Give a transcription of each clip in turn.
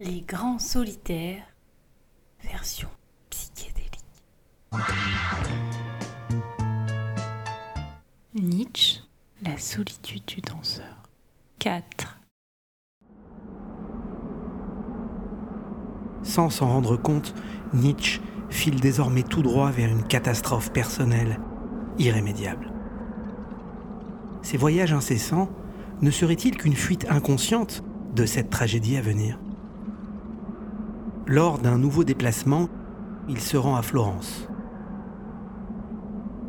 Les grands solitaires, version psychédélique. Nietzsche, la solitude du danseur. 4. Sans s'en rendre compte, Nietzsche file désormais tout droit vers une catastrophe personnelle irrémédiable. Ces voyages incessants ne seraient-ils qu'une fuite inconsciente de cette tragédie à venir? Lors d'un nouveau déplacement, il se rend à Florence.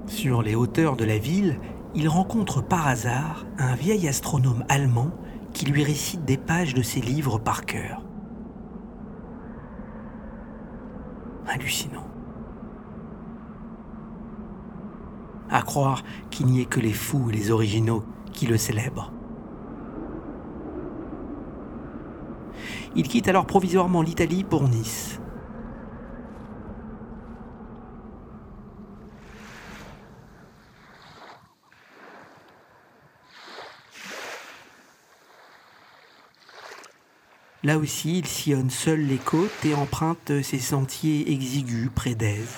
Sur les hauteurs de la ville, il rencontre par hasard un vieil astronome allemand qui lui récite des pages de ses livres par cœur. Hallucinant. À croire qu'il n'y ait que les fous et les originaux qui le célèbrent. Il quitte alors provisoirement l'Italie pour Nice. Là aussi, il sillonne seul les côtes et emprunte ses sentiers exigus près d'Aise.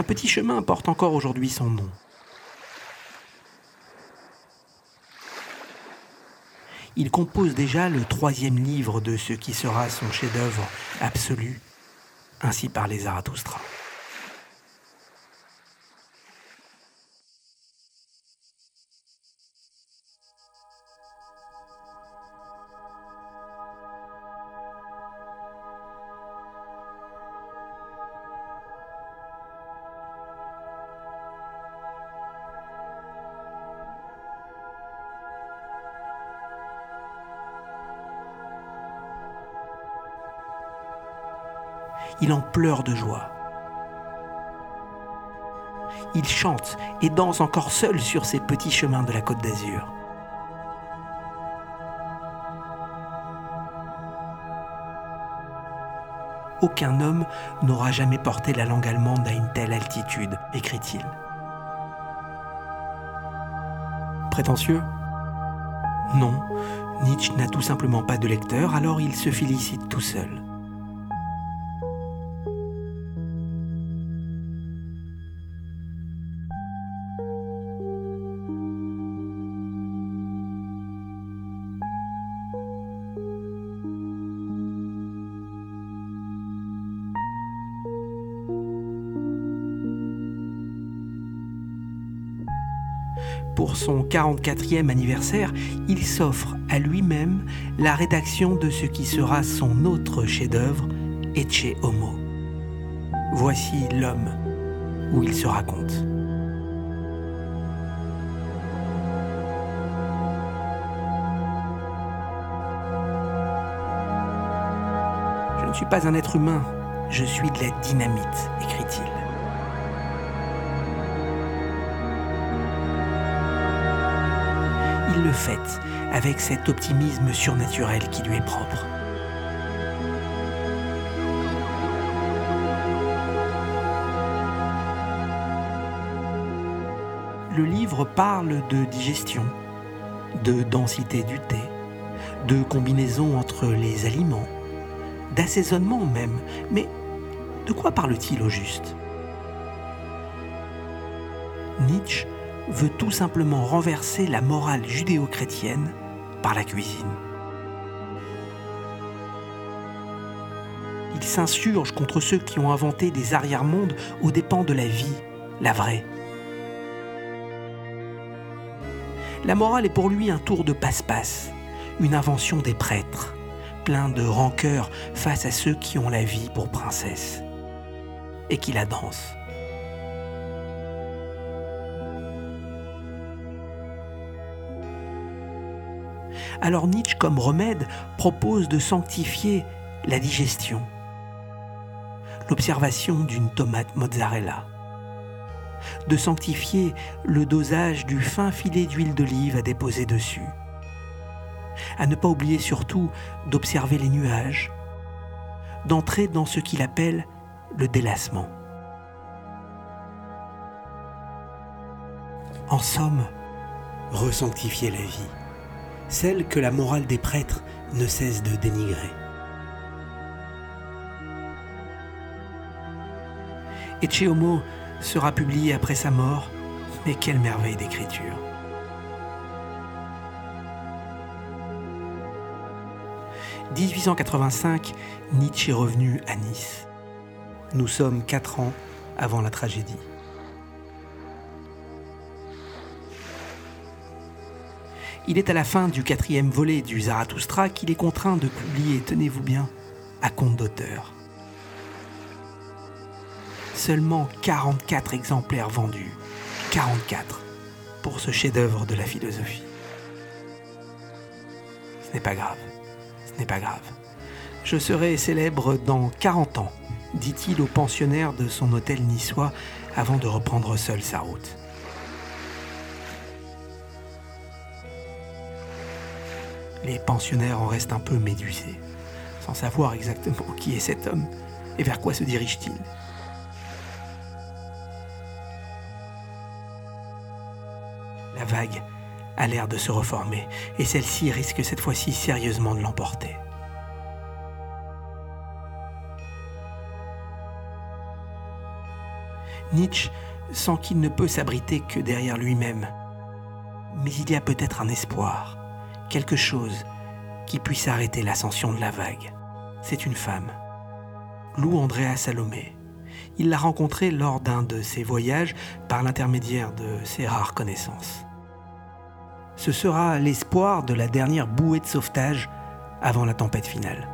Un petit chemin porte encore aujourd'hui son nom. Il compose déjà le troisième livre de ce qui sera son chef-d'œuvre absolu, ainsi par les Zarathustra. Il en pleure de joie. Il chante et danse encore seul sur ces petits chemins de la côte d'Azur. Aucun homme n'aura jamais porté la langue allemande à une telle altitude, écrit-il. Prétentieux? Non, Nietzsche n'a tout simplement pas de lecteur, alors il se félicite tout seul. Pour son 44e anniversaire, il s'offre à lui-même la rédaction de ce qui sera son autre chef-d'œuvre, Ecce Homo. Voici l'homme où il se raconte. Je ne suis pas un être humain, je suis de la dynamite, écrit-il. Il le fait avec cet optimisme surnaturel qui lui est propre. Le livre parle de digestion, de densité du thé, de combinaison entre les aliments, d'assaisonnement même, mais de quoi parle-t-il au juste? Nietzsche veut tout simplement renverser la morale judéo-chrétienne par la cuisine. Il s'insurge contre ceux qui ont inventé des arrière-mondes aux dépens de la vie, la vraie. La morale est pour lui un tour de passe-passe, une invention des prêtres, plein de rancœur face à ceux qui ont la vie pour princesse et qui la dansent. Alors Nietzsche, comme remède, propose de sanctifier la digestion, l'observation d'une tomate mozzarella, de sanctifier le dosage du fin filet d'huile d'olive à déposer dessus, à ne pas oublier surtout d'observer les nuages, d'entrer dans ce qu'il appelle le délassement. En somme, resanctifier la vie, celle que la morale des prêtres ne cesse de dénigrer. Ecce Homo sera publié après sa mort, mais quelle merveille d'écriture. « 1885, Nietzsche est revenu à Nice. Nous sommes quatre ans avant la tragédie. Il est à la fin du quatrième volet du Zarathustra qu'il est contraint de publier, tenez-vous bien, à compte d'auteur. Seulement 44 exemplaires vendus. 44 pour ce chef-d'œuvre de la philosophie. Ce n'est pas grave. Ce n'est pas grave. Je serai célèbre dans 40 ans, dit-il au pensionnaire de son hôtel niçois avant de reprendre seul sa route. Les pensionnaires en restent un peu médusés, sans savoir exactement qui est cet homme et vers quoi se dirige-t-il. La vague a l'air de se reformer et celle-ci risque cette fois-ci sérieusement de l'emporter. Nietzsche sent qu'il ne peut s'abriter que derrière lui-même. Mais il y a peut-être un espoir, quelque chose qui puisse arrêter l'ascension de la vague. C'est une femme, Lou Andrea Salomé. Il l'a rencontrée lors d'un de ses voyages par l'intermédiaire de ses rares connaissances. Ce sera l'espoir de la dernière bouée de sauvetage avant la tempête finale.